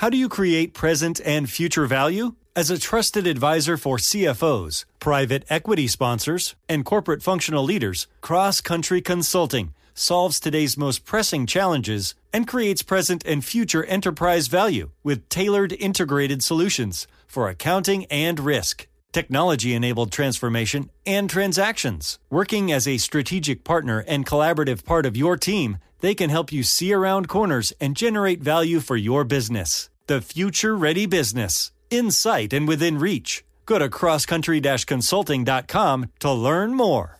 How do you create present and future value? As a trusted advisor for CFOs, private equity sponsors, and corporate functional leaders, Cross Country Consulting solves today's most pressing challenges and creates present and future enterprise value with tailored integrated solutions for accounting and risk, technology enabled transformation, and transactions. Working as a strategic partner and collaborative part of your team, they can help you see around corners and generate value for your business. The future ready business, in sight and within reach. Go to crosscountry consulting.com to learn more.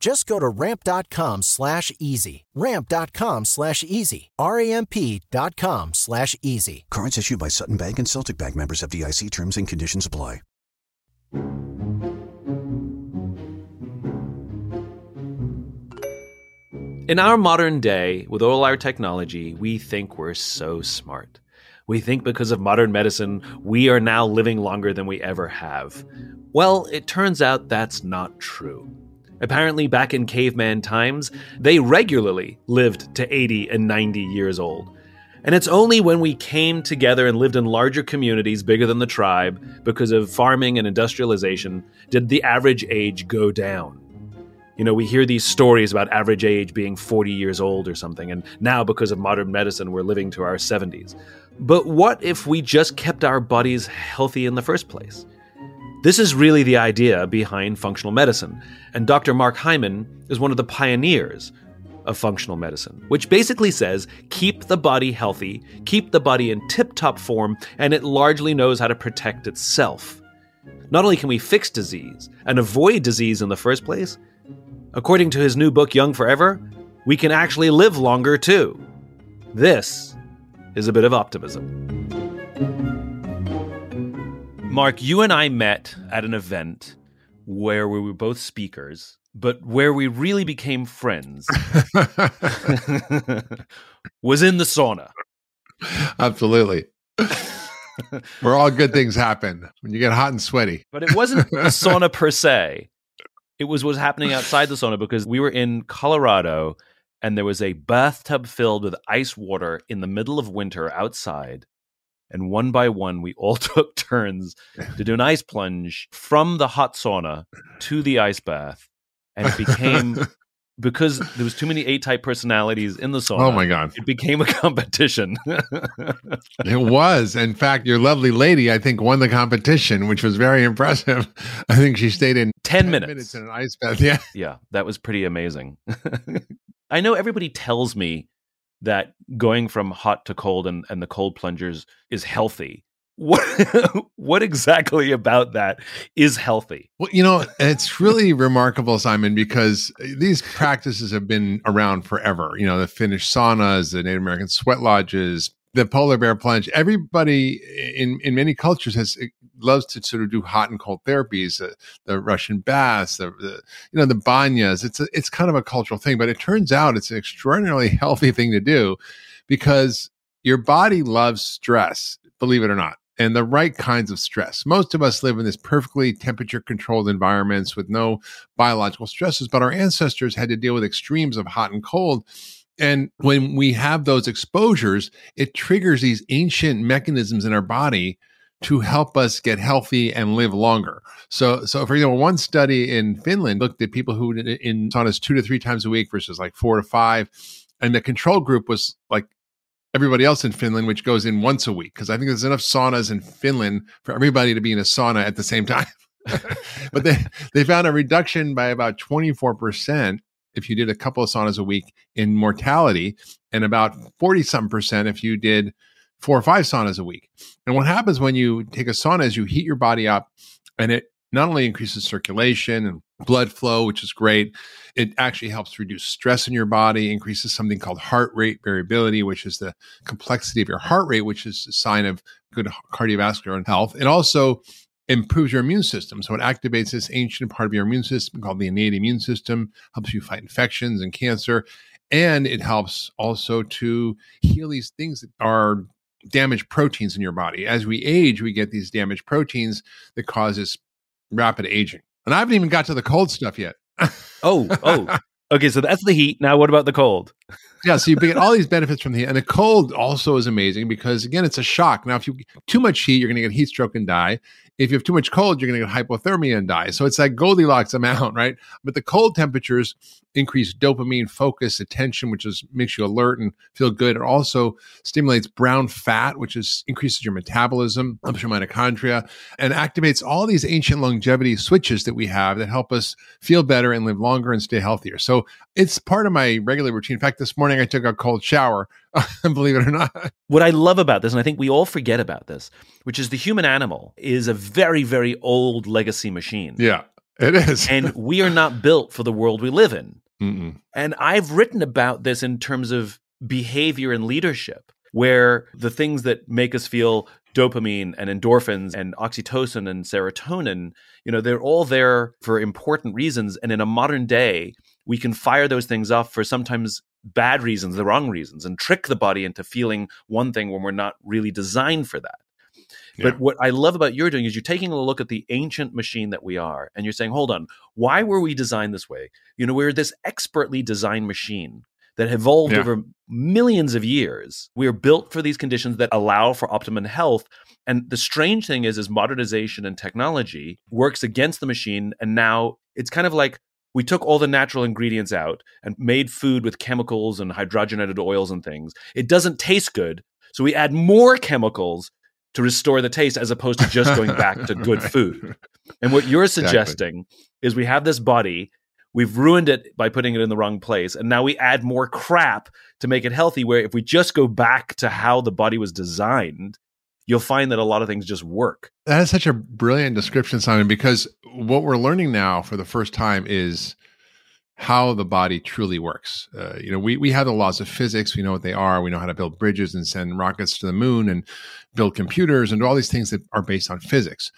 Just go to ramp.com slash easy. Ramp.com slash easy. R-A-M-P dot com slash easy. Cards issued by Sutton Bank and Celtic Bank members FDIC terms and conditions apply. In our modern day, with all our technology, we think we're so smart. We think because of modern medicine, we are now living longer than we ever have. Well, it turns out that's not true. Apparently, back in caveman times, they regularly lived to 80 and 90 years old. And it's only when we came together and lived in larger communities bigger than the tribe, because of farming and industrialization, did the average age go down. You know, we hear these stories about average age being 40 years old or something, and now because of modern medicine, we're living to our 70s. But what if we just kept our bodies healthy in the first place? This is really the idea behind functional medicine, and Dr. Mark Hyman is one of the pioneers of functional medicine, which basically says keep the body healthy, keep the body in tip top form, and it largely knows how to protect itself. Not only can we fix disease and avoid disease in the first place, according to his new book, Young Forever, we can actually live longer too. This is a bit of optimism. Mark, you and I met at an event where we were both speakers, but where we really became friends was in the sauna. Absolutely. where all good things happen when you get hot and sweaty. But it wasn't the sauna per se. It was what was happening outside the sauna because we were in Colorado and there was a bathtub filled with ice water in the middle of winter outside and one by one we all took turns to do an ice plunge from the hot sauna to the ice bath and it became because there was too many A-type personalities in the sauna. Oh my god! It became a competition. it was. In fact, your lovely lady, I think, won the competition, which was very impressive. I think she stayed in 10, 10 minutes. minutes in an ice bath. Yeah, yeah, that was pretty amazing. I know everybody tells me that going from hot to cold and, and the cold plungers is healthy. What what exactly about that is healthy? Well, you know, it's really remarkable, Simon, because uh, these practices have been around forever. You know, the Finnish saunas, the Native American sweat lodges, the polar bear plunge. Everybody in in many cultures has loves to sort of do hot and cold therapies, uh, the Russian baths, the, the, you know the banyas. It's a, it's kind of a cultural thing, but it turns out it's an extraordinarily healthy thing to do because your body loves stress, believe it or not. And the right kinds of stress. Most of us live in this perfectly temperature controlled environments with no biological stresses, but our ancestors had to deal with extremes of hot and cold And when we have those exposures, it triggers these ancient mechanisms in our body to help us get healthy and live longer. So, so for example, one study in Finland looked at people who did in saunas two to three times a week versus like four to five, and the control group was like everybody else in Finland, which goes in once a week because I think there's enough saunas in Finland for everybody to be in a sauna at the same time. but they they found a reduction by about 24 percent if you did a couple of saunas a week in mortality, and about 40 something percent if you did four or five saunas a week. And what happens when you take a sauna is you heat your body up and it not only increases circulation and blood flow, which is great, it actually helps reduce stress in your body, increases something called heart rate variability, which is the complexity of your heart rate, which is a sign of good cardiovascular health. It also improves your immune system. So it activates this ancient part of your immune system called the innate immune system, helps you fight infections and cancer. And it helps also to heal these things that are damaged proteins in your body. As we age, we get these damaged proteins that causes rapid aging. And I haven't even got to the cold stuff yet. oh, oh. Okay, so that's the heat. Now what about the cold? yeah, so you get all these benefits from the heat. And the cold also is amazing because again, it's a shock. Now, if you too much heat, you're gonna get heat stroke and die if you have too much cold, you're going to get hypothermia and die. So it's that Goldilocks amount, right? But the cold temperatures increase dopamine, focus, attention, which is makes you alert and feel good. It also stimulates brown fat, which is increases your metabolism, ups your mitochondria, and activates all these ancient longevity switches that we have that help us feel better and live longer and stay healthier. So it's part of my regular routine. In fact, this morning I took a cold shower believe it or not. What I love about this, and I think we all forget about this, which is the human animal is a very, very old legacy machine. Yeah, it is. and we are not built for the world we live in. Mm-mm. And I've written about this in terms of behavior and leadership, where the things that make us feel dopamine and endorphins and oxytocin and serotonin, you know, they're all there for important reasons. And in a modern day, we can fire those things off for sometimes bad reasons, the wrong reasons, and trick the body into feeling one thing when we're not really designed for that. Yeah. But what I love about you're doing is you're taking a look at the ancient machine that we are, and you're saying, hold on, why were we designed this way? You know, we're this expertly designed machine that evolved yeah. over millions of years. We are built for these conditions that allow for optimum health. And the strange thing is, is modernization and technology works against the machine. And now it's kind of like we took all the natural ingredients out and made food with chemicals and hydrogenated oils and things. It doesn't taste good. So we add more chemicals to restore the taste as opposed to just going back to good food. And what you're suggesting exactly. is we have this body, we've ruined it by putting it in the wrong place, and now we add more crap to make it healthy. Where if we just go back to how the body was designed, you'll find that a lot of things just work. That is such a brilliant description, Simon, because what we're learning now for the first time is how the body truly works. Uh, you know, we, we have the laws of physics. We know what they are. We know how to build bridges and send rockets to the moon and build computers and do all these things that are based on physics.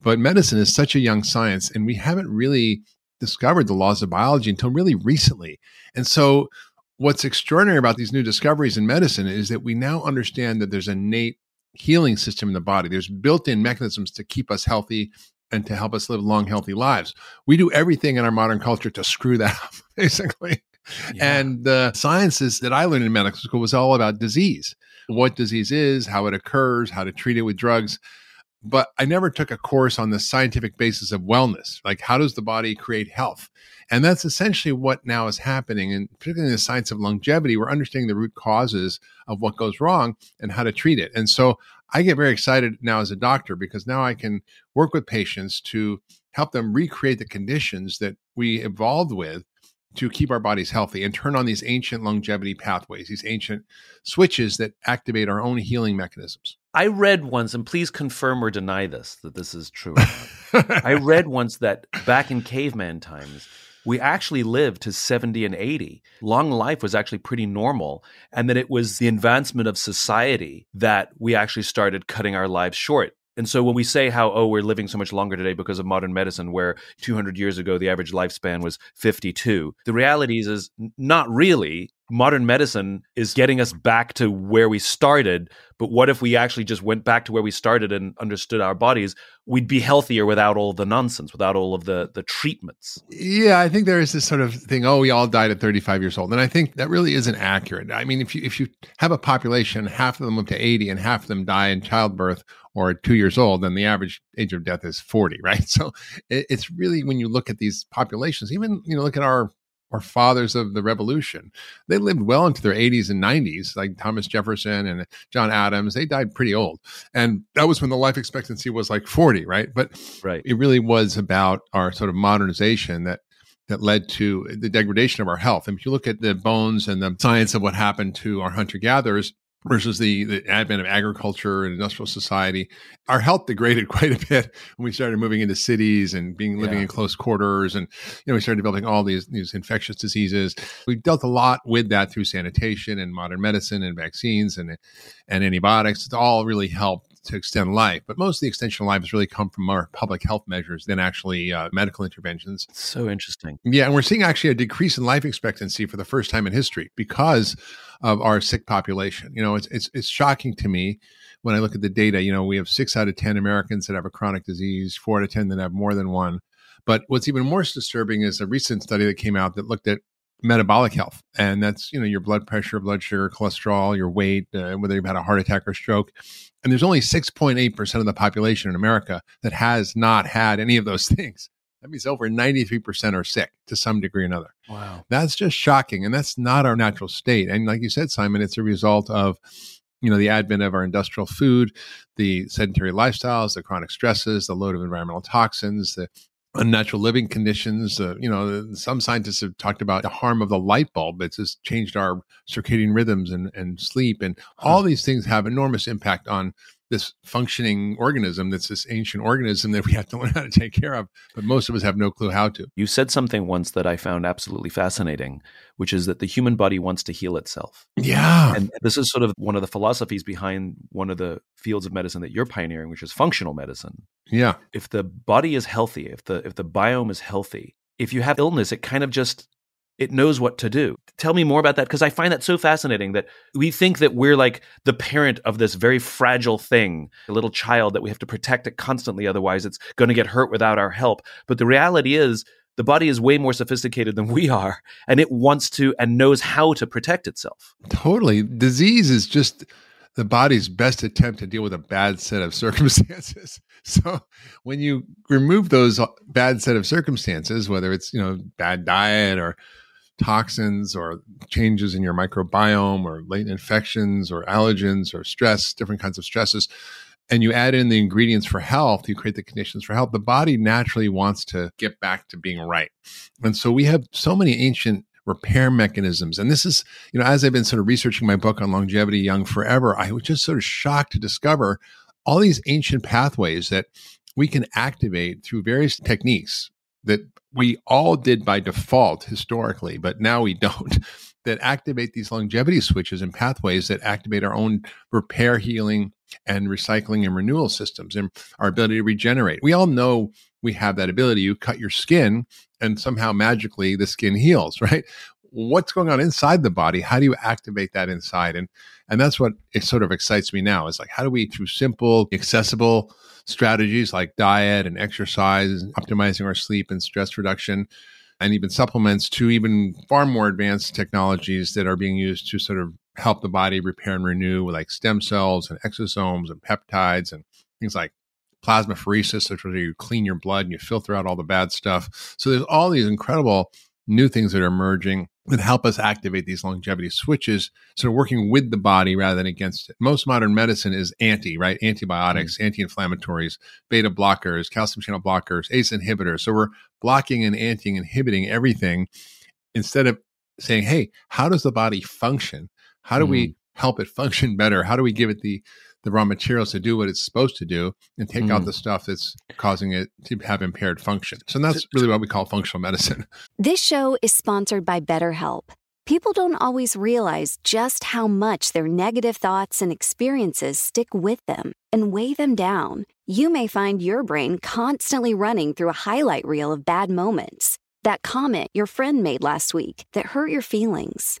But medicine is such a young science, and we haven't really discovered the laws of biology until really recently. And so, what's extraordinary about these new discoveries in medicine is that we now understand that there's innate healing system in the body. There's built in mechanisms to keep us healthy and to help us live long, healthy lives. We do everything in our modern culture to screw that up, basically. Yeah. And the sciences that I learned in medical school was all about disease what disease is, how it occurs, how to treat it with drugs. But I never took a course on the scientific basis of wellness. Like, how does the body create health? And that's essentially what now is happening. And particularly in the science of longevity, we're understanding the root causes of what goes wrong and how to treat it. And so I get very excited now as a doctor because now I can work with patients to help them recreate the conditions that we evolved with to keep our bodies healthy and turn on these ancient longevity pathways, these ancient switches that activate our own healing mechanisms. I read once, and please confirm or deny this that this is true. I read once that back in caveman times, we actually lived to 70 and 80. Long life was actually pretty normal. And that it was the advancement of society that we actually started cutting our lives short. And so when we say how, oh, we're living so much longer today because of modern medicine, where 200 years ago the average lifespan was 52, the reality is, is not really. modern medicine is getting us back to where we started. But what if we actually just went back to where we started and understood our bodies? We'd be healthier without all the nonsense, without all of the the treatments. Yeah, I think there is this sort of thing. Oh, we all died at 35 years old, and I think that really isn't accurate. I mean, if you if you have a population, half of them live to 80, and half of them die in childbirth or two years old, then the average age of death is 40, right? So it, it's really when you look at these populations, even you know, look at our or fathers of the revolution. They lived well into their 80s and 90s, like Thomas Jefferson and John Adams. They died pretty old. And that was when the life expectancy was like 40, right? But right. it really was about our sort of modernization that that led to the degradation of our health. And if you look at the bones and the science of what happened to our hunter gatherers, versus the, the advent of agriculture and industrial society, our health degraded quite a bit when we started moving into cities and being living yeah. in close quarters, and you know we started developing all these these infectious diseases. We dealt a lot with that through sanitation and modern medicine and vaccines and and antibiotics. It's all really helped to extend life, but most of the extension of life has really come from our public health measures than actually uh, medical interventions. So interesting. Yeah, and we're seeing actually a decrease in life expectancy for the first time in history because of our sick population. You know, it's it's it's shocking to me when I look at the data. You know, we have six out of ten Americans that have a chronic disease, four out of ten that have more than one. But what's even more disturbing is a recent study that came out that looked at metabolic health, and that's you know your blood pressure, blood sugar, cholesterol, your weight, uh, whether you've had a heart attack or stroke. And there's only 6.8 percent of the population in America that has not had any of those things. That means over 93% are sick to some degree or another. Wow. That's just shocking. And that's not our natural state. And like you said, Simon, it's a result of you know the advent of our industrial food the sedentary lifestyles the chronic stresses the load of environmental toxins the unnatural living conditions uh, you know some scientists have talked about the harm of the light bulb it's just changed our circadian rhythms and, and sleep and all these things have enormous impact on this functioning organism that's this ancient organism that we have to learn how to take care of but most of us have no clue how to. You said something once that i found absolutely fascinating which is that the human body wants to heal itself. Yeah. And this is sort of one of the philosophies behind one of the fields of medicine that you're pioneering which is functional medicine. Yeah. If the body is healthy if the if the biome is healthy if you have illness it kind of just it knows what to do. Tell me more about that because I find that so fascinating that we think that we're like the parent of this very fragile thing, a little child that we have to protect it constantly, otherwise it's going to get hurt without our help. But the reality is, the body is way more sophisticated than we are, and it wants to and knows how to protect itself. Totally. Disease is just the body's best attempt to deal with a bad set of circumstances. So when you remove those uh, bad set of circumstances, whether it's, you know, bad diet or toxins or changes in your microbiome or latent infections or allergens or stress, different kinds of stresses, and you add in the ingredients for health, you create the conditions for health, the body naturally wants to get back to being right. And so we have so many ancient repair mechanisms. And this is, you know, as I've been sort of researching my book on longevity young forever, I was just sort of shocked to discover all these ancient pathways that we can activate through various techniques that we all did by default historically, but now we don't, that activate these longevity switches and pathways that activate our own repair, healing, and recycling and renewal systems and our ability to regenerate. We all know we have that ability. You cut your skin and somehow magically the skin heals, right? What's going on inside the body? How do you activate that inside? And and that's what it sort of excites me now. Is like how do we through simple, accessible strategies like diet and exercise, optimizing our sleep and stress reduction, and even supplements to even far more advanced technologies that are being used to sort of help the body repair and renew, like stem cells and exosomes and peptides and things like plasmapheresis, which is where you clean your blood and you filter out all the bad stuff. So there's all these incredible new things that are emerging that help us activate these longevity switches. So working with the body rather than against it. Most modern medicine is anti, right? Antibiotics, mm-hmm. anti-inflammatories, beta blockers, calcium channel blockers, ACE inhibitors. So we're blocking and anti inhibiting everything instead of saying, hey, how does the body function? How do mm-hmm. we help it function better? How do we give it the the raw materials to do what it's supposed to do and take mm. out the stuff that's causing it to have impaired function. So that's really what we call functional medicine. This show is sponsored by BetterHelp. People don't always realize just how much their negative thoughts and experiences stick with them and weigh them down. You may find your brain constantly running through a highlight reel of bad moments. That comment your friend made last week that hurt your feelings.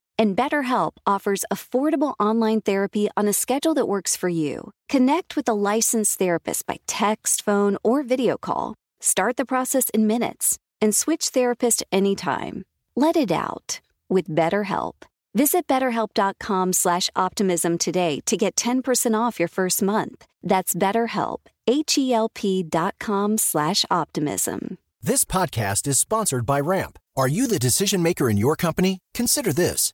And BetterHelp offers affordable online therapy on a schedule that works for you. Connect with a licensed therapist by text, phone, or video call. Start the process in minutes and switch therapist anytime. Let it out with BetterHelp. Visit betterhelp.com slash optimism today to get 10% off your first month. That's BetterHelp, H-E-L-P dot com slash optimism. This podcast is sponsored by Ramp. Are you the decision maker in your company? Consider this.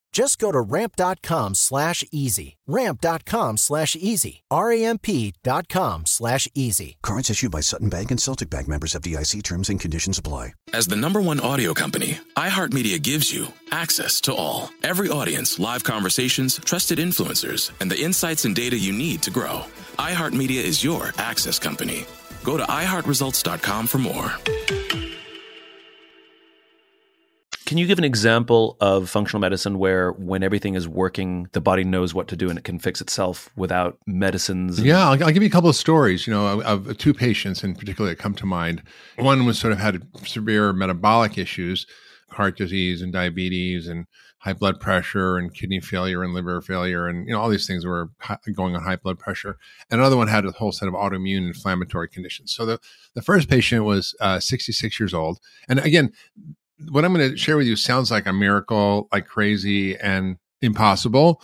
Just go to ramp.com slash easy. Ramp.com slash easy. R-A-M-P.com slash easy. Cards issued by Sutton Bank and Celtic Bank members FDIC terms and conditions apply. As the number one audio company, iHeartMedia gives you access to all. Every audience, live conversations, trusted influencers, and the insights and data you need to grow. iHeartMedia is your access company. Go to iHeartResults.com for more. Can you give an example of functional medicine where, when everything is working, the body knows what to do and it can fix itself without medicines? and- Yeah, I'll, I'll give you a couple of stories. You know, of, of two patients in particular that come to mind. One was sort of had severe metabolic issues, heart disease and diabetes and high blood pressure and kidney failure and liver failure and you know all these things were going on high blood pressure. And another one had a whole set of autoimmune inflammatory conditions. So the the first patient was uh, 66 years old, and again, what I'm going to share with you sounds like a miracle, like crazy and impossible,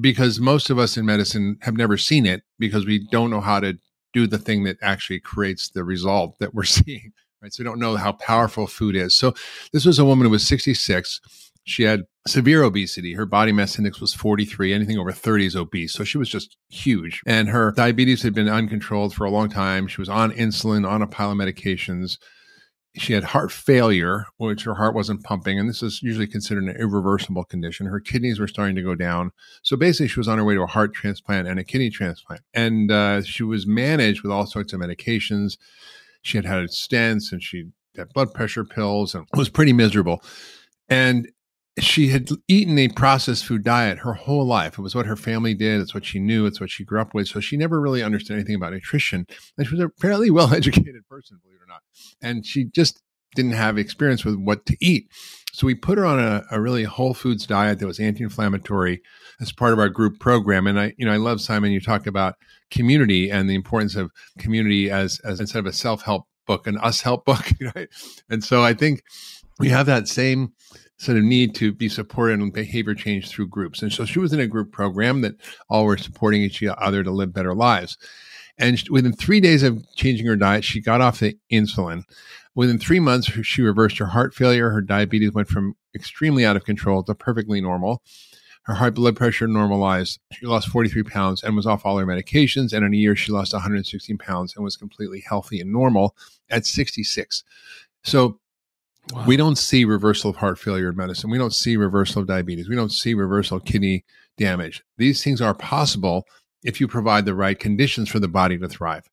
because most of us in medicine have never seen it because we don't know how to do the thing that actually creates the result that we're seeing. Right. So we don't know how powerful food is. So this was a woman who was 66. She had severe obesity. Her body mass index was 43. Anything over 30 is obese. So she was just huge. And her diabetes had been uncontrolled for a long time. She was on insulin, on a pile of medications she had heart failure, which her heart wasn't pumping, and this is usually considered an irreversible condition. Her kidneys were starting to go down. So basically, she was on her way to a heart transplant and a kidney transplant. And uh, she was managed with all sorts of medications. She had had stents and she had blood pressure pills and was pretty miserable. And she had eaten a processed food diet her whole life. It was what her family did. It's what she knew. It's what she grew up with. So she never really understood anything about nutrition. And she was a fairly well educated person, believe it or not. And she just didn't have experience with what to eat. So we put her on a, a really whole foods diet that was anti-inflammatory as part of our group program. And I, you know, I love Simon. You talk about community and the importance of community as, as instead of a self-help book, an us help book, right? And so I think we have that same sort of need to be supported in behavior change through groups. And so she was in a group program that all were supporting each other to live better lives. And within three days of changing her diet, she got off the insulin. Within three months, she reversed her heart failure. Her diabetes went from extremely out of control to perfectly normal. Her heart blood pressure normalized. She lost 43 pounds and was off all her medications. And in a year, she lost 116 pounds and was completely healthy and normal at 66. So we don't see reversal of heart failure in medicine. We don't see reversal of diabetes. We don't see reversal of kidney damage. These things are possible if you provide the right conditions for the body to thrive.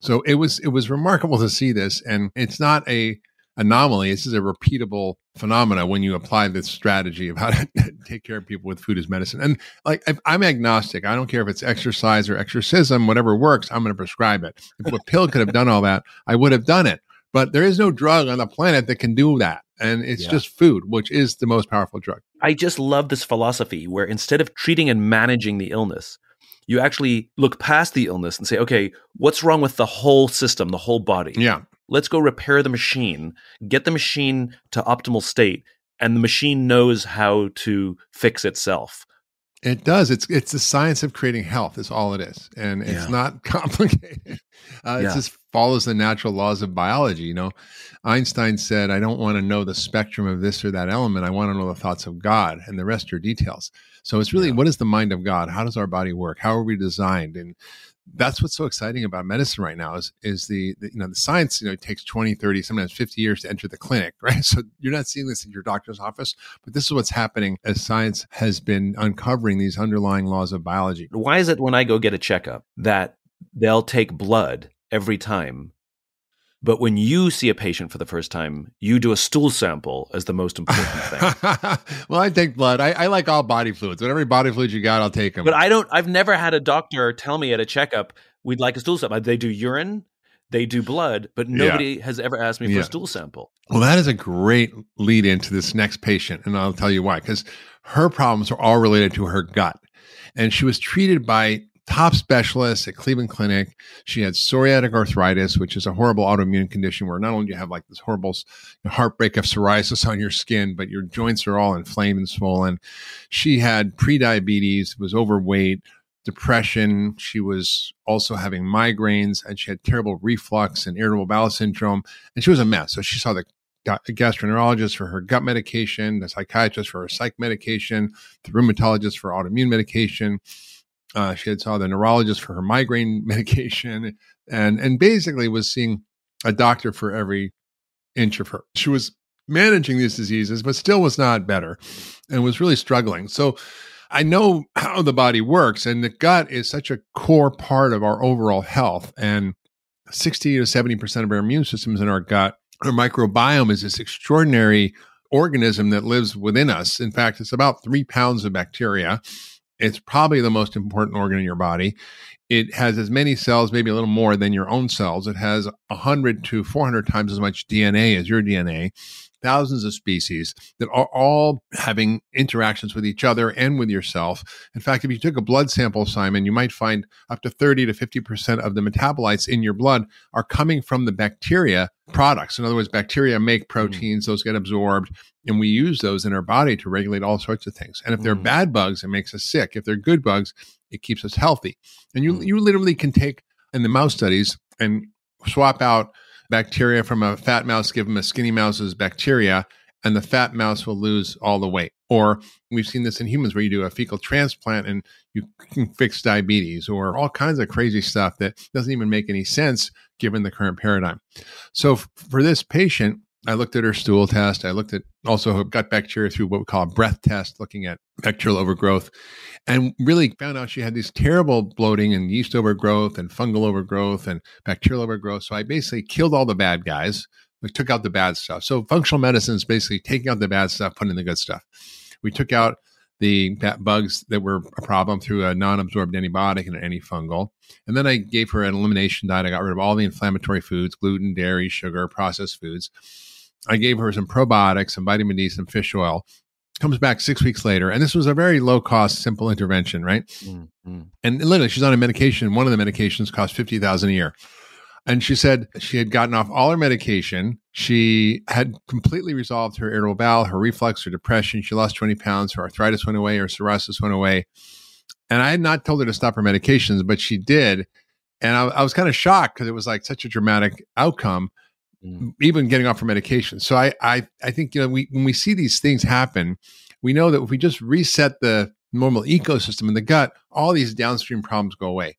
So it was it was remarkable to see this, and it's not a anomaly. This is a repeatable phenomena when you apply this strategy of how to take care of people with food as medicine. And like I'm agnostic. I don't care if it's exercise or exorcism, whatever works. I'm going to prescribe it. If a pill could have done all that, I would have done it. But there is no drug on the planet that can do that. And it's Yeah. just food, which is the most powerful drug. I just love this philosophy where instead of treating and managing the illness, you actually look past the illness and say, okay, what's wrong with the whole system, the whole body? Yeah. Let's go repair the machine, get the machine to optimal state, and the machine knows how to fix itself. It does. It's it's the science of creating health. Is all it is, and it's Yeah. not complicated. Uh, It Yeah. just follows the natural laws of biology. You know, Einstein said, "I don't want to know the spectrum of this or that element. I want to know the thoughts of God, and the rest are details." So it's really what is the mind of God? How does our body work? How are we designed? And that's what's so exciting about medicine right now is is the, the you know the science you know it takes 20 30 sometimes 50 years to enter the clinic right so you're not seeing this in your doctor's office but this is what's happening as science has been uncovering these underlying laws of biology Why is it when I go get a checkup that they'll take blood every time? But when you see a patient for the first time, you do a stool sample as the most important thing. well i take blood I, I like all body fluids whatever body fluids you got i'll take them But I don't. I've never had a doctor tell me at a checkup we'd like a stool sample. They do urine, they do blood, but Yeah. nobody has ever asked me for Yeah. a stool sample. Well, that is a great lead into this next patient, and I'll tell you why. Because her problems are all related to her gut, and she was treated by top specialist at Cleveland Clinic. She had psoriatic arthritis, which is a horrible autoimmune condition where not only do you have like this horrible heartbreak of psoriasis on your skin, but your joints are all inflamed and swollen. She had prediabetes, was overweight, depression. She was also having migraines, and she had terrible reflux and irritable bowel syndrome, and she was a mess. So she saw the gastroenterologist for her gut medication, the psychiatrist for her psych medication, the rheumatologist for autoimmune medication. Uh, she had saw the neurologist for her migraine medication, and and basically was seeing a doctor for every inch of her. She was managing these diseases, but still was not better, and was really struggling. So. I know how the body works, and the gut is such a core part of our overall health. And 60 to 70% of our immune systems in our gut. Our microbiome is this extraordinary organism that lives within us. In fact, it's about three pounds of bacteria. It's probably the most important organ in your body. It has as many cells, maybe a little more than your own cells. It has 100 to 400 times as much DNA as your DNA, thousands of species that are all having interactions with each other and with yourself. In fact, if you took a blood sample, Simon, you might find up to 30 to 50% of the metabolites in your blood are coming from the bacteria products. In other words, bacteria make proteins, those get absorbed, and we use those in our body to regulate all sorts of things. And if they're Mm. bad bugs, it makes us sick. If they're good bugs, it keeps us healthy. And you Mm. you literally can take in the mouse studies and swap out bacteria from a fat mouse, give them a skinny mouse's bacteria, and the fat mouse will lose all the weight. Or we've seen this in humans where you do a fecal transplant and you can fix diabetes or all kinds of crazy stuff that doesn't even make any sense given the current paradigm. So f- for this patient, I looked at her stool test. I looked at also gut bacteria through what we call a breath test, looking at bacterial overgrowth, and really found out she had these terrible bloating and yeast overgrowth and fungal overgrowth and bacterial overgrowth. So I basically killed all the bad guys. We took out the bad stuff. So functional medicine is basically taking out the bad stuff, putting in the good stuff. We took out the bugs that were a problem through a non-absorbed antibiotic and an antifungal. And then I gave her an elimination diet. I got rid of all the inflammatory foods, gluten, dairy, sugar, processed foods. I gave her some probiotics, some vitamin D, some fish oil. Comes back six weeks later, and this was a very low cost, simple intervention, right? Mm, mm. And literally, she's on a medication. One of the medications cost fifty thousand a year. And she said she had gotten off all her medication. She had completely resolved her irritable bowel, her reflux, her depression. She lost 20 pounds. Her arthritis went away. Her psoriasis went away. And I had not told her to stop her medications, but she did. And I, I was kind of shocked because it was like such a dramatic outcome, Mm. even getting off her medication. So I, I, I think you know, we when we see these things happen, we know that if we just reset the normal ecosystem in the gut, all these downstream problems go away.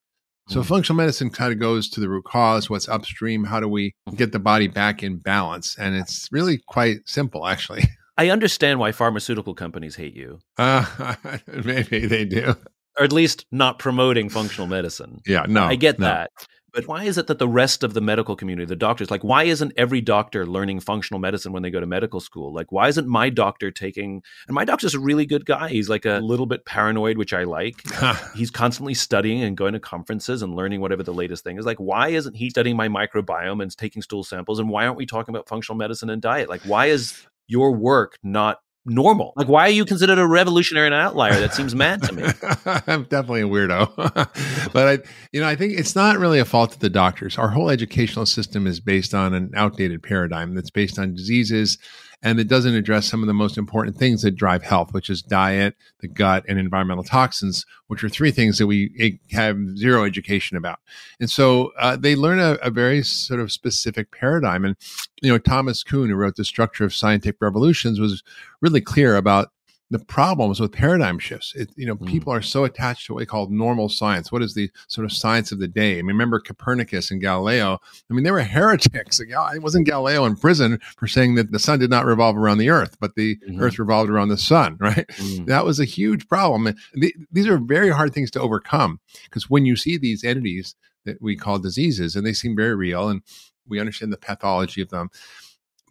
So Mm. functional medicine kind of goes to the root cause, what's upstream, how do we get the body back in balance? And it's really quite simple, actually. I understand why pharmaceutical companies hate you, Uh, maybe they do. or at least not promoting functional medicine. Yeah, no. I get no. that. But why is it that the rest of the medical community, the doctors, like, why isn't every doctor learning functional medicine when they go to medical school? Like, why isn't my doctor taking, and my doctor's a really good guy. He's like a little bit paranoid, which I like. He's constantly studying and going to conferences and learning whatever the latest thing is. Like, why isn't he studying my microbiome and taking stool samples? And why aren't we talking about functional medicine and diet? Like, why is your work not normal. Like, why are you considered a revolutionary and an outlier? That seems mad to me. I'm definitely a weirdo, but I, you know, I think it's not really a fault of the doctors. Our whole educational system is based on an outdated paradigm that's based on diseases and it doesn't address some of the most important things that drive health, which is diet, the gut, and environmental toxins, which are three things that we eh, have zero education about. And so uh, they learn a, a, very sort of specific paradigm. And you know, Thomas Kuhn, who wrote the Structure of Scientific Revolutions, was really clear about the problems with paradigm shifts. It, you know, mm. people are so attached to what we call normal science. What is the sort of science of the day? I mean, remember Copernicus and Galileo? I mean, they were heretics. It wasn't Galileo in prison for saying that the sun did not revolve around the earth, but the mm-hmm. earth revolved around the sun, right? Mm. That was a huge problem. The, these are very hard things to overcome because when you see these entities that we call diseases, and they seem very real, and we understand the pathology of them,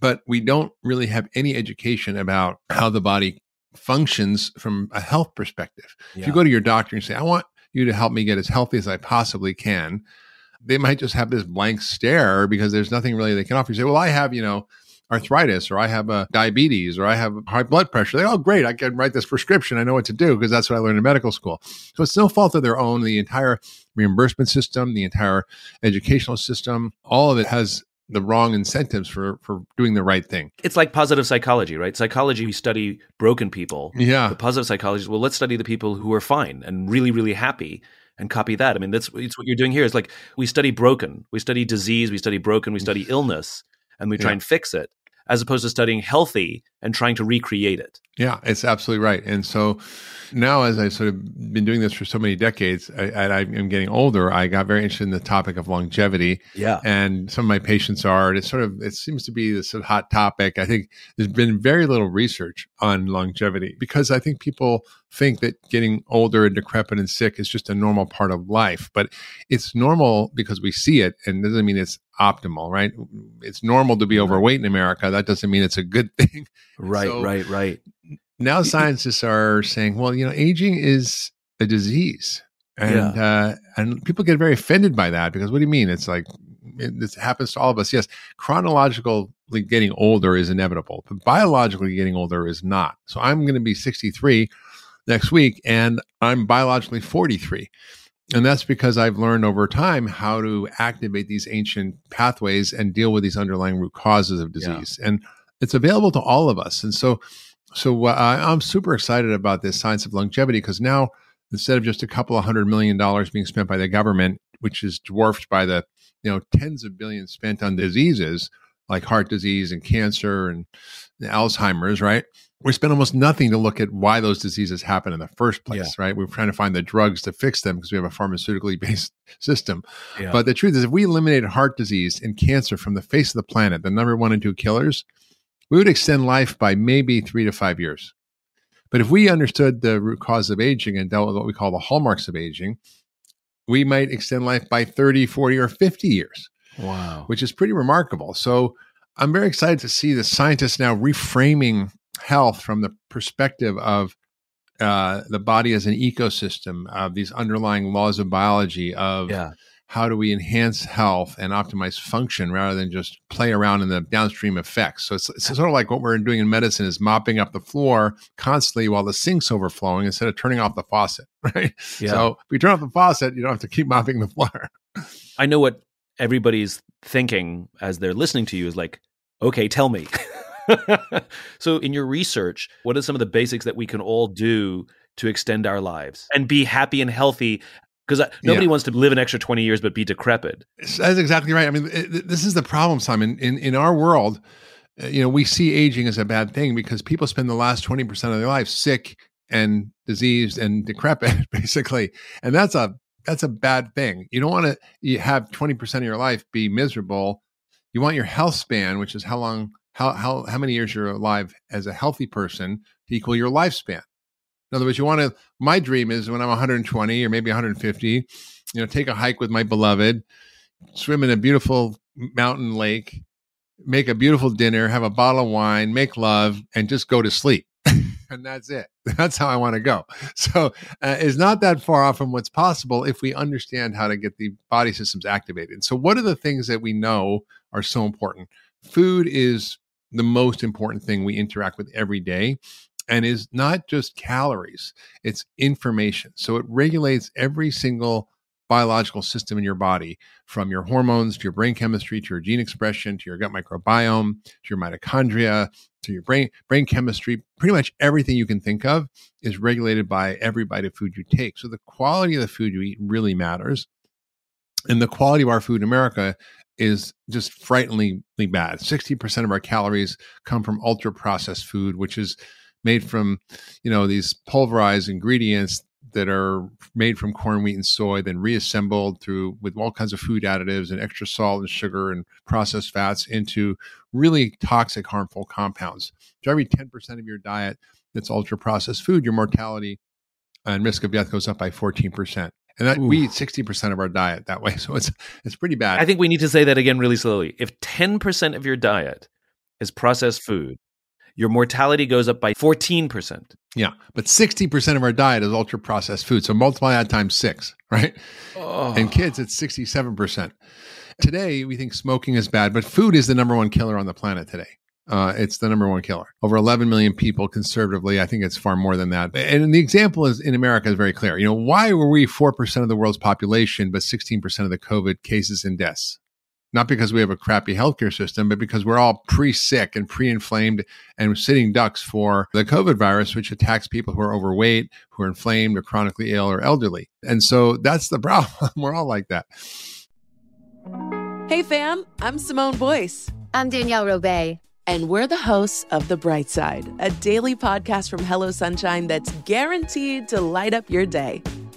but we don't really have any education about how the body functions from a health perspective. Yeah. If you go to your doctor and say, I want you to help me get as healthy as I possibly can, they might just have this blank stare because there's nothing really they can offer. You say, Well, I have, you know, arthritis or I have a diabetes or I have high blood pressure. They, oh, great. I can write this prescription. I know what to do because that's what I learned in medical school. So it's no fault of their own. The entire reimbursement system, the entire educational system, all of it has the wrong incentives for for doing the right thing. It's like positive psychology, right? Psychology, we study broken people. Yeah. The positive psychology is well, let's study the people who are fine and really, really happy and copy that. I mean, that's it's what you're doing here. Is like we study broken, we study disease, we study broken, we study illness, and we try yeah. and fix it as opposed to studying healthy and trying to recreate it. Yeah, it's absolutely right. And so now, as I've sort of been doing this for so many decades, I, and I'm getting older, I got very interested in the topic of longevity. Yeah, and some of my patients are. And it sort of it seems to be this sort of hot topic. I think there's been very little research on longevity because I think people think that getting older and decrepit and sick is just a normal part of life, but it's normal because we see it, and doesn't mean it's optimal, right? It's normal to be overweight in America. That doesn't mean it's a good thing. Right, so right, right. Now scientists are saying, well, you know, aging is a disease. And yeah. uh, and people get very offended by that because what do you mean? It's like it, this happens to all of us. Yes, chronologically getting older is inevitable, but biologically getting older is not. So I'm going to be 63 next week, and I'm biologically 43. And that's because I've learned over time how to activate these ancient pathways and deal with these underlying root causes of disease. Yeah. And it's available to all of us. And so, so uh, I'm super excited about this science of longevity because now instead of just a couple of hundred million dollars being spent by the government, which is dwarfed by the you know tens of billions spent on diseases like heart disease and cancer and Alzheimer's, right? we spend almost nothing to look at why those diseases happen in the first place, yeah. right? We're trying to find the drugs to fix them because we have a pharmaceutically based system. Yeah. But the truth is, if we eliminated heart disease and cancer from the face of the planet, the number one and two killers, we would extend life by maybe three to five years. But if we understood the root cause of aging and dealt with what we call the hallmarks of aging, we might extend life by 30, 40, or 50 years. Wow. Which is pretty remarkable. So I'm very excited to see the scientists now reframing health from the perspective of uh, the body as an ecosystem of these underlying laws of biology of yeah. How do we enhance health and optimize function rather than just play around in the downstream effects so it's, it's sort of like what we're doing in medicine is mopping up the floor constantly while the sink's overflowing instead of turning off the faucet right yeah. so if you turn off the faucet you don't have to keep mopping the floor i know what everybody's thinking as they're listening to you is like okay tell me so, in your research, what are some of the basics that we can all do to extend our lives and be happy and healthy? Because nobody yeah. wants to live an extra 20 years but be decrepit. That's exactly right. I mean, it, this is the problem, Simon. In, in our world, uh, you know, we see aging as a bad thing because people spend the last 20% of their life sick and diseased and decrepit, basically. And that's a that's a bad thing. You don't want to have 20% of your life be miserable. You want your health span, which is how long how how how many years you're alive as a healthy person to equal your lifespan. In other words, you want to. My dream is when I'm 120 or maybe 150, you know, take a hike with my beloved, swim in a beautiful mountain lake, make a beautiful dinner, have a bottle of wine, make love, and just go to sleep. and that's it. That's how I want to go. So uh, it's not that far off from what's possible if we understand how to get the body systems activated. So what are the things that we know are so important? Food is the most important thing we interact with every day and is not just calories, it's information. So it regulates every single biological system in your body from your hormones to your brain chemistry to your gene expression to your gut microbiome to your mitochondria to your brain brain chemistry. Pretty much everything you can think of is regulated by every bite of food you take. So the quality of the food you eat really matters. And the quality of our food in america is just frighteningly bad. 60% of our calories come from ultra processed food which is made from you know these pulverized ingredients that are made from corn, wheat, and soy, then reassembled through with all kinds of food additives and extra salt and sugar and processed fats into really toxic, harmful compounds. So every 10% of your diet that's ultra processed food, your mortality and risk of death goes up by 14%. And that, we eat 60% of our diet that way. So it's it's pretty bad. I think we need to say that again really slowly. If 10% of your diet is processed food, your mortality goes up by 14%. Yeah, but 60% of our diet is ultra processed food. So multiply that times six, right? Oh. And kids, it's 67%. Today, we think smoking is bad, but food is the number one killer on the planet today. Uh, it's the number one killer. Over 11 million people conservatively. I think it's far more than that. And the example is in America is very clear. You know, why were we 4% of the world's population, but 16% of the COVID cases and deaths? Not because we have a crappy healthcare system, but because we're all pre sick and pre inflamed and sitting ducks for the COVID virus, which attacks people who are overweight, who are inflamed or chronically ill or elderly. And so that's the problem. we're all like that. Hey, fam, I'm Simone Boyce. I'm Danielle Robay. And we're the hosts of The Bright Side, a daily podcast from Hello Sunshine that's guaranteed to light up your day.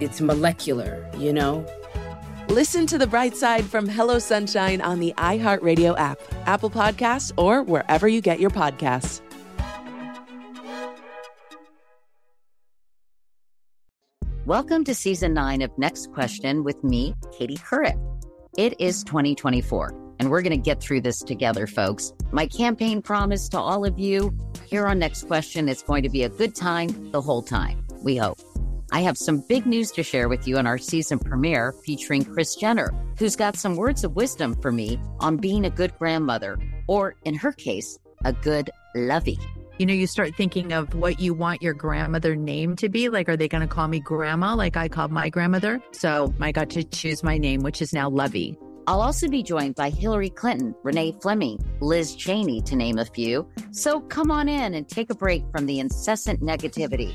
it's molecular, you know? Listen to the bright side from Hello Sunshine on the iHeartRadio app, Apple Podcasts, or wherever you get your podcasts. Welcome to season nine of Next Question with me, Katie Couric. It is 2024, and we're going to get through this together, folks. My campaign promise to all of you here on Next Question is going to be a good time the whole time, we hope. I have some big news to share with you in our season premiere featuring Kris Jenner, who's got some words of wisdom for me on being a good grandmother, or in her case, a good lovey. You know, you start thinking of what you want your grandmother name to be. Like, are they going to call me grandma like I called my grandmother? So I got to choose my name, which is now Lovey. I'll also be joined by Hillary Clinton, Renee Fleming, Liz Cheney, to name a few. So come on in and take a break from the incessant negativity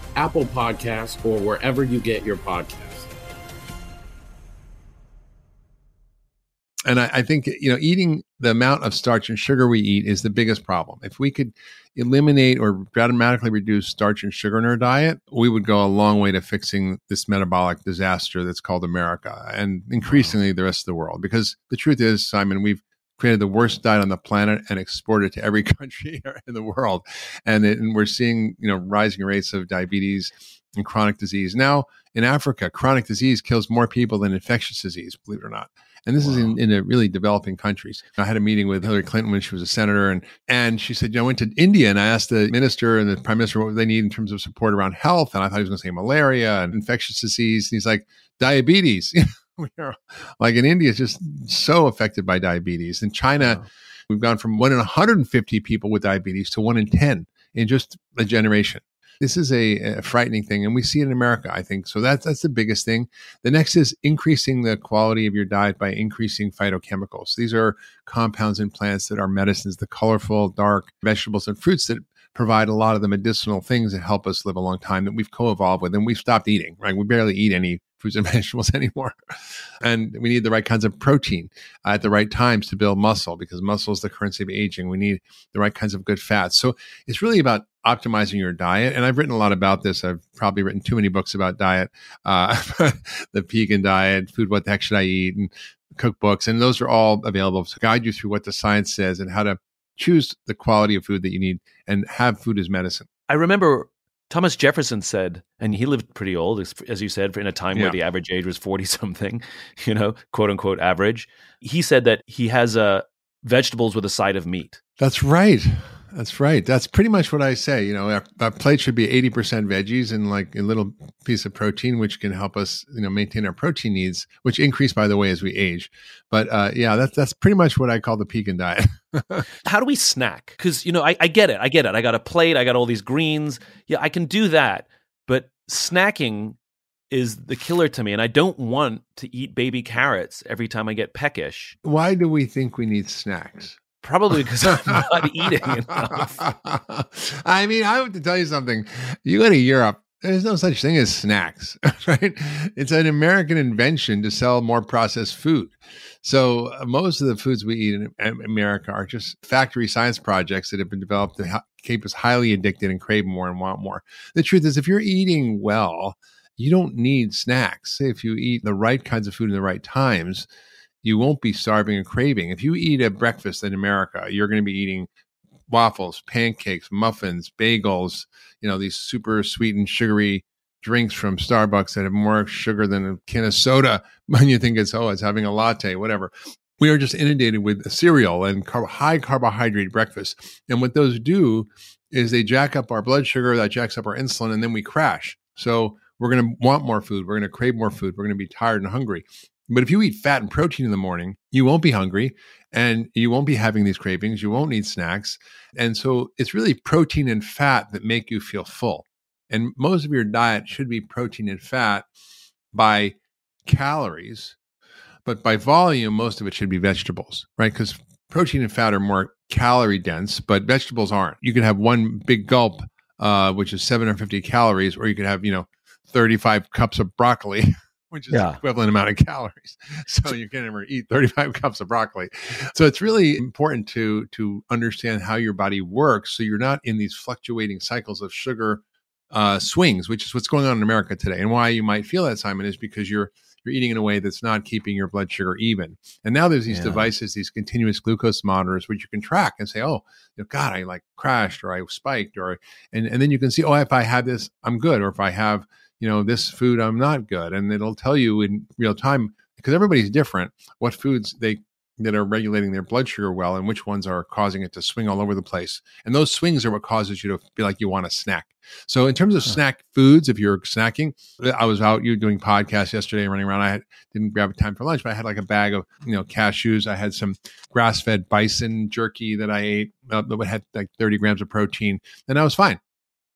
Apple Podcasts, or wherever you get your podcasts. And I, I think, you know, eating the amount of starch and sugar we eat is the biggest problem. If we could eliminate or dramatically reduce starch and sugar in our diet, we would go a long way to fixing this metabolic disaster that's called America and increasingly the rest of the world. Because the truth is, Simon, we've created the worst diet on the planet and exported it to every country in the world. And, it, and we're seeing, you know, rising rates of diabetes and chronic disease. Now in Africa, chronic disease kills more people than infectious disease, believe it or not. And this wow. is in, in a really developing countries. I had a meeting with Hillary Clinton when she was a senator, and and she said, you know, I went to India and I asked the minister and the prime minister what they need in terms of support around health. And I thought he was going to say malaria and infectious disease. And he's like, diabetes. we are like in India, it's just so affected by diabetes. In China, wow. we've gone from one in 150 people with diabetes to one in 10 in just a generation. This is a, a, frightening thing, and we see it in America. I think so. That's that's the biggest thing. The next is increasing the quality of your diet by increasing phytochemicals. These are compounds in plants that are medicines. The colorful, dark vegetables and fruits that provide a lot of the medicinal things that help us live a long time that we've co-evolved with, and we've stopped eating. Right? We barely eat any fruits and vegetables anymore. And we need the right kinds of protein at the right times to build muscle because muscle is the currency of aging. We need the right kinds of good fats. So it's really about optimizing your diet. And I've written a lot about this. I've probably written too many books about diet, uh, the pegan diet, food, what the heck should I eat, and cookbooks. And those are all available to guide you through what the science says and how to choose the quality of food that you need and have food as medicine. I remember Thomas Jefferson said, and he lived pretty old, as you said, in a time yeah. where the average age was 40 something, you know, quote unquote average. He said that he has uh, vegetables with a side of meat. That's right. That's right. That's pretty much what I say. You know, our, our, plate should be 80% veggies and like a little piece of protein, which can help us, you know, maintain our protein needs, which increase, by the way, as we age. But uh, yeah, that's, that's pretty much what I call the pegan diet. How do we snack? Because, you know, I, I get it. I get it. I got a plate. I got all these greens. Yeah, I can do that. But snacking is the killer to me and i don't want to eat baby carrots every time i get peckish why do we think we need snacks Probably because I'm not eating enough. I mean, I have to tell you something. You go to Europe, there's no such thing as snacks, right? It's an American invention to sell more processed food. So uh, most of the foods we eat in America are just factory science projects that have been developed to keep us highly addicted and crave more and want more. The truth is, if you're eating well, you don't need snacks. If you eat the right kinds of food in the right times, you won't be starving and craving. If you eat a breakfast in America, you're going to be eating waffles, pancakes, muffins, bagels, you know, these super sweet and sugary drinks from Starbucks that have more sugar than a can of soda. When you think it's, oh, it's having a latte, whatever. We are just inundated with cereal and car- high carbohydrate breakfast. And what those do is they jack up our blood sugar, that jacks up our insulin, and then we crash. So we're going to want more food. We're going to crave more food. We're going to be tired and hungry. But if you eat fat and protein in the morning, you won't be hungry and you won't be having these cravings. You won't need snacks. And so it's really protein and fat that make you feel full. And most of your diet should be protein and fat by calories, but by volume, most of it should be vegetables, right? Because protein and fat are more calorie dense, but vegetables aren't. You can have one big gulp, uh, which is 750 calories, or you could have, you know, 35 cups of broccoli. which is yeah. equivalent amount of calories. So you can never eat 35 cups of broccoli. So it's really important to to understand how your body works so you're not in these fluctuating cycles of sugar uh, swings, which is what's going on in America today. And why you might feel that, Simon, is because you're you're eating in a way that's not keeping your blood sugar even. And now there's these yeah. devices, these continuous glucose monitors, which you can track and say, oh, you know, God, I like crashed or I spiked or and and then you can see, oh, if I have this, I'm good, or if I have you know, this food I'm not good. And it'll tell you in real time because everybody's different what foods they that are regulating their blood sugar well and which ones are causing it to swing all over the place. And those swings are what causes you to feel like you want a snack. So in terms of snack foods, if you're snacking, I was out you doing podcasts yesterday, running around. I had, didn't grab time for lunch, but I had like a bag of you know cashews. I had some grass fed bison jerky that I ate uh, that had like 30 grams of protein, and I was fine.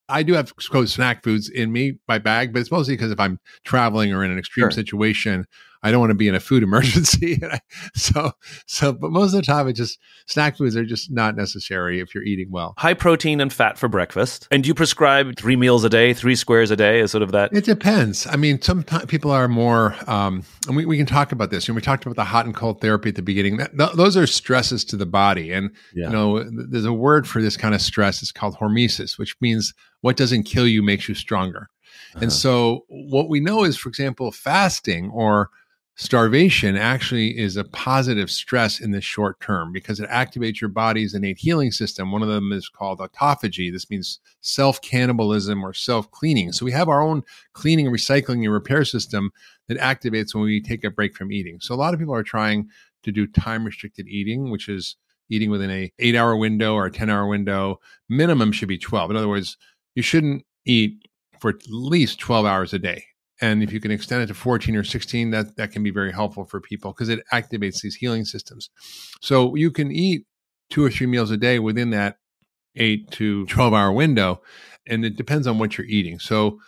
I do have quote snack foods in me, my bag, but it's mostly because if I'm traveling or in an extreme sure. situation, I don't want to be in a food emergency. so, so, but most of the time, it just snack foods are just not necessary if you're eating well. High protein and fat for breakfast. And do you prescribe three meals a day, three squares a day, is sort of that? It depends. I mean, some people are more, um, and we, we can talk about this. And we talked about the hot and cold therapy at the beginning. That, th- those are stresses to the body. And, yeah. you know, there's a word for this kind of stress. It's called hormesis, which means what doesn't kill you makes you stronger. Uh-huh. And so, what we know is, for example, fasting or starvation actually is a positive stress in the short term because it activates your body's innate healing system. One of them is called autophagy. This means self cannibalism or self cleaning. So we have our own cleaning, recycling, and repair system that activates when we take a break from eating. So a lot of people are trying to do time restricted eating, which is eating within a 8 hour window or a 10 hour window. Minimum should be 12. In other words, you shouldn't eat for at least 12 hours a day and if you can extend it to 14 or 16 that that can be very helpful for people because it activates these healing systems. So you can eat two or three meals a day within that 8 to 12 hour window and it depends on what you're eating. So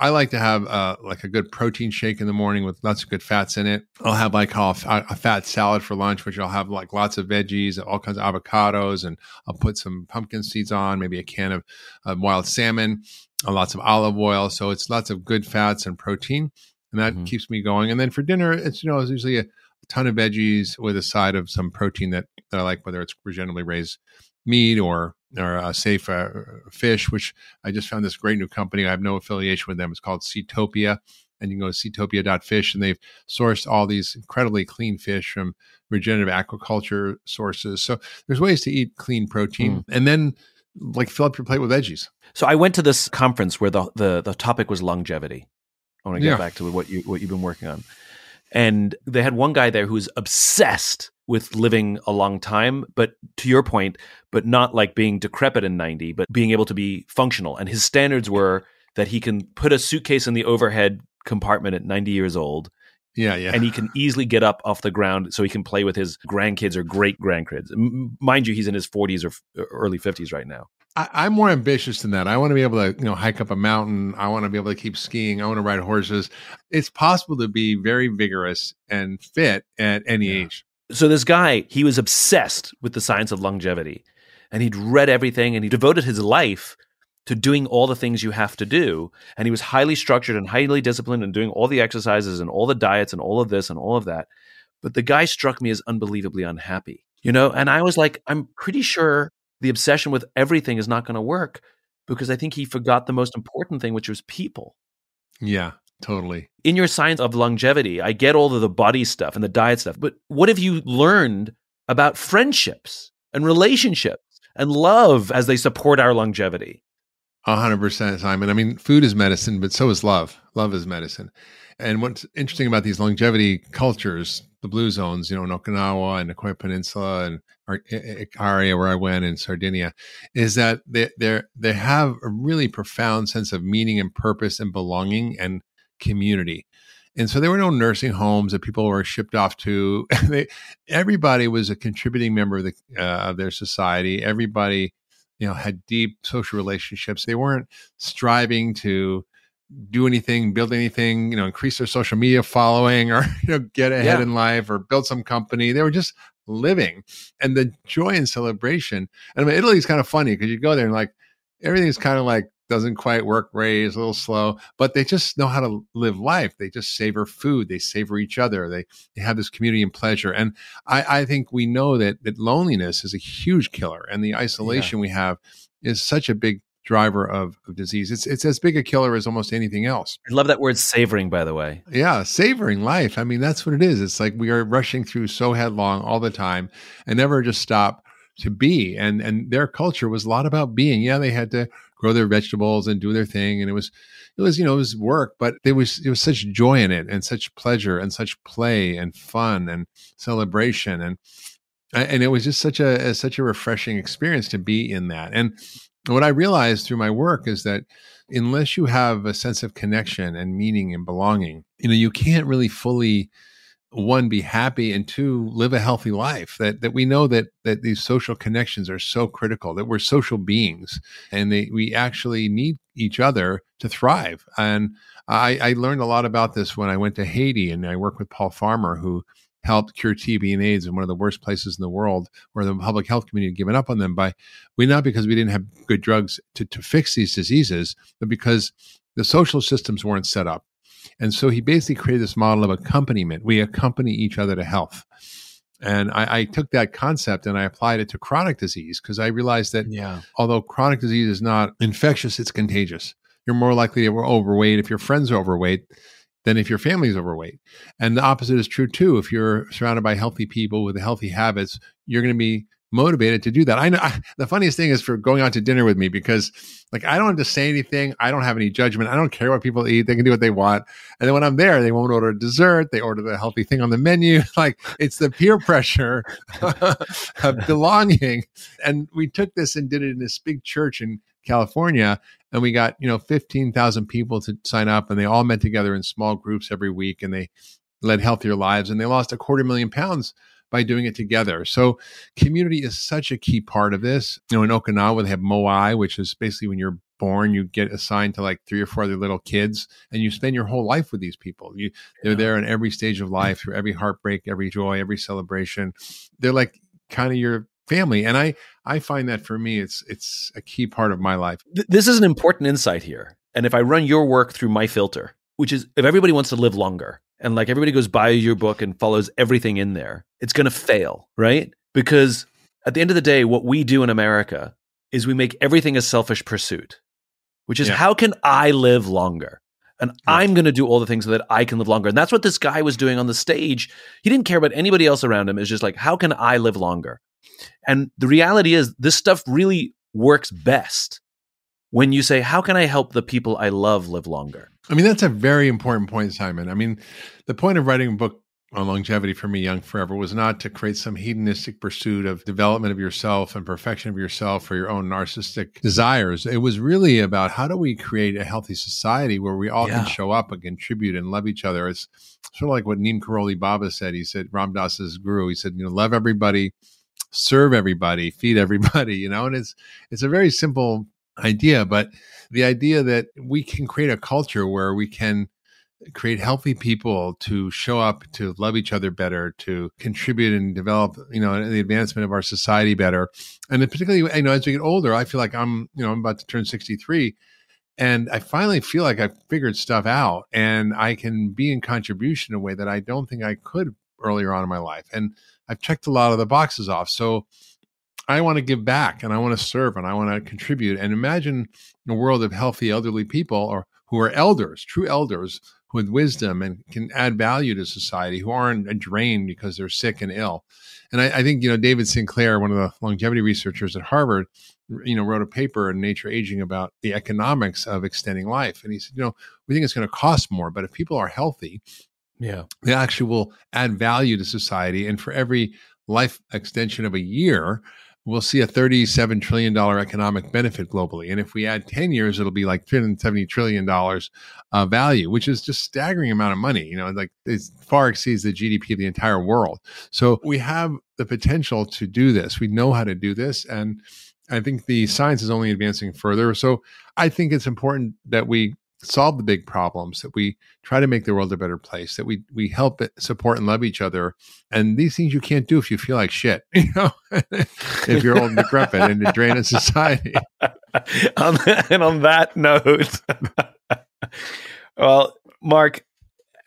I like to have uh, like a good protein shake in the morning with lots of good fats in it. I'll have like a, a fat salad for lunch, which I'll have like lots of veggies, all kinds of avocados, and I'll put some pumpkin seeds on, maybe a can of uh, wild salmon, uh, lots of olive oil. So it's lots of good fats and protein, and that mm-hmm. keeps me going. And then for dinner, it's you know it's usually a, a ton of veggies with a side of some protein that, that I like, whether it's regeneratively raised meat or or uh, safe uh, fish, which I just found this great new company. I have no affiliation with them. It's called Seatopia, and you can go to seatopia.fish, and they've sourced all these incredibly clean fish from regenerative aquaculture sources. So there's ways to eat clean protein, mm. and then like fill up your plate with veggies. So I went to this conference where the the, the topic was longevity. I want to get yeah. back to what you what you've been working on. And they had one guy there who's obsessed with living a long time, but to your point, but not like being decrepit in 90, but being able to be functional. And his standards were that he can put a suitcase in the overhead compartment at 90 years old. Yeah, yeah. And he can easily get up off the ground so he can play with his grandkids or great grandkids. mind you, he's in his 40s or early 50s right now. I, am more ambitious than that. I want to be able to, you know, hike up a mountain. I want to be able to keep skiing. I want to ride horses. It's possible to be very vigorous and fit at any yeah. age. So this guy, he was obsessed with the science of longevity, and he'd read everything, and he devoted his life to doing all the things you have to do. And he was highly structured and highly disciplined and doing all the exercises and all the diets and all of this and all of that. But the guy struck me as unbelievably unhappy, you know. And I was like, I'm pretty sure the obsession with everything is not going to work because I think he forgot the most important thing, which was people. Yeah, totally. In your science of longevity, I get all of the body stuff and the diet stuff, but what have you learned about friendships and relationships and love as they support our longevity? A hundred percent, Simon. I mean, food is medicine, but so is love. Love is medicine. And what's interesting about these longevity cultures, the blue zones, you know, in Okinawa and the Nicoya Peninsula and area where I went in Sardinia, is that they they they have a really profound sense of meaning and purpose and belonging and community. And so there were no nursing homes that people were shipped off to. they, everybody was a contributing member of, the, uh, of their society. Everybody, you know, had deep social relationships. They weren't striving to do anything, build anything, you know, increase their social media following or, you know, get ahead yeah. in life or build some company. They were just living and the joy and celebration. And I mean, Italy's kind of funny because you go there and like everything's kind of like doesn't quite work great, it's a little slow, but they just know how to live life. They just savor food, they savor each other, they, they have this community and pleasure. And I, I think we know that, that loneliness is a huge killer and the isolation yeah. we have is such a big driver of, of disease. It's it's as big a killer as almost anything else. I love that word savoring, by the way. Yeah, savoring life. I mean, that's what it is. It's like we are rushing through so headlong all the time and never just stop to be. And and their culture was a lot about being. Yeah, they had to grow their vegetables and do their thing, and it was it was you know it was work, but there was it was such joy in it and such pleasure and such play and fun and celebration and and it was just such a, a such a refreshing experience to be in that and what I realized through my work is that unless you have a sense of connection and meaning and belonging, you know, you can't really fully one be happy and two live a healthy life that that we know that that these social connections are so critical that we're social beings and they we actually need each other to thrive and I, I learned a lot about this when I went to Haiti and I worked with Paul Farmer who helped cure TB and AIDS in one of the worst places in the world where the public health community had given up on them by we not because we didn't have good drugs to, to fix these diseases, but because the social systems weren't set up. And so he basically created this model of accompaniment. We accompany each other to health. And I, I took that concept and I applied it to chronic disease because I realized that yeah. although chronic disease is not infectious, it's contagious. You're more likely to be overweight if your friends are overweight than if your family is overweight. And the opposite is true too. If you're surrounded by healthy people with healthy habits, you're going to be motivated to do that. I know I, the funniest thing is for going out to dinner with me because like I don't have to say anything. I don't have any judgment. I don't care what people eat. They can do what they want. And then when I'm there, they won't order a dessert. They order the healthy thing on the menu. Like it's the peer pressure of belonging. And we took this and did it in this big church in California and we got you know 15,000 people to sign up and they all met together in small groups every week and they led healthier lives and they lost a quarter million pounds by doing it together. So community is such a key part of this. You know, in Okinawa they have moai, which is basically when you're born, you get assigned to like three or four other little kids, and you spend your whole life with these people. You they're yeah. there in every stage of life, through every heartbreak, every joy, every celebration. They're like kind of your family and i i find that for me it's it's a key part of my life this is an important insight here and if i run your work through my filter which is if everybody wants to live longer and like everybody goes by your book and follows everything in there it's going to fail right because at the end of the day what we do in america is we make everything a selfish pursuit which is yeah. how can i live longer and yeah. I'm going to do all the things so that I can live longer. And that's what this guy was doing on the stage. He didn't care about anybody else around him. It's just like, how can I live longer? And the reality is, this stuff really works best when you say, How can I help the people I love live longer? I mean, that's a very important point, Simon. I mean, the point of writing a book on longevity for me, Young Forever, was not to create some hedonistic pursuit of development of yourself and perfection of yourself for your own narcissistic desires. It was really about how do we create a healthy society where we all yeah. can show up and contribute and love each other. It's sort of like what Neem Karoli Baba said. He said, Ram Dass's guru, he said, you know, love everybody, serve everybody, feed everybody, you know, and it's it's a very simple idea, but the idea that we can create a culture where we can create healthy people to show up to love each other better to contribute and develop you know the advancement of our society better and particularly you know as we get older i feel like i'm you know i'm about to turn 63 and i finally feel like i've figured stuff out and i can be in contribution in a way that i don't think i could earlier on in my life and I've checked a lot of the boxes off. So I want to give back and I want to serve and I want to contribute. And imagine a world of healthy elderly people or who are elders, true elders with wisdom and can add value to society who aren't drained because they're sick and ill. And I, I, think, you know, David Sinclair, one of the longevity researchers at Harvard, you know, wrote a paper in Nature Aging about the economics of extending life. And he said, you know, we think it's going to cost more, but if people are healthy yeah. They actually will add value to society. And for every life extension of a year, we'll see a $37 trillion economic benefit globally. And if we add 10 years, it'll be like $370 trillion uh, value, which is just staggering amount of money. You know, like it far exceeds the GDP of the entire world. So we have the potential to do this. We know how to do this. And I think the science is only advancing further. So I think it's important that we solve the big problems, that we try to make the world a better place, that we we help it, support and love each other. And these things you can't do if you feel like shit, you know, if you're old and decrepit and to drain a society. and on that note, well, Mark,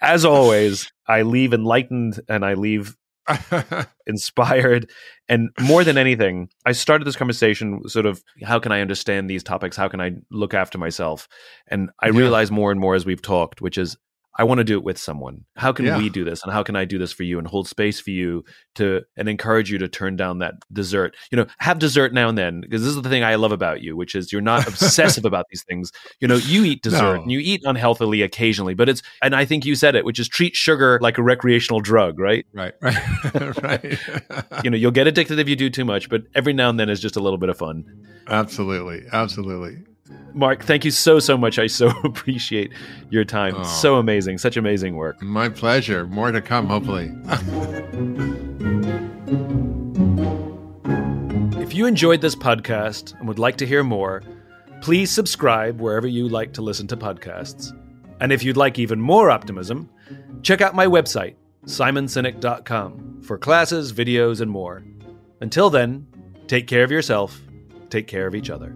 as always, I leave enlightened and I leave inspired. And more than anything, I started this conversation sort of how can I understand these topics? How can I look after myself? And I yeah. realize more and more as we've talked, which is I want to do it with someone. How can yeah. we do this? And how can I do this for you and hold space for you to and encourage you to turn down that dessert? You know, have dessert now and then because this is the thing I love about you, which is you're not obsessive about these things. You know, you eat dessert no. and you eat unhealthily occasionally, but it's and I think you said it, which is treat sugar like a recreational drug, right? Right. Right. right. you know, you'll get addicted if you do too much, but every now and then is just a little bit of fun. Absolutely. Absolutely. Mark, thank you so, so much. I so appreciate your time. Oh. So amazing. Such amazing work. My pleasure. More to come, hopefully. if you enjoyed this podcast and would like to hear more, please subscribe wherever you like to listen to podcasts. And if you'd like even more optimism, check out my website, simonsinek.com, for classes, videos, and more. Until then, take care of yourself, take care of each other.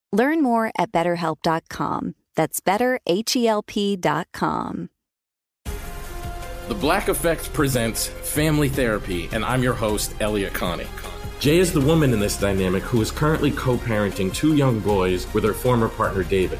Learn more at betterhelp.com. That's betterhelp.com. The Black Effect presents Family Therapy, and I'm your host, Elliot Connie. Jay is the woman in this dynamic who is currently co parenting two young boys with her former partner, David.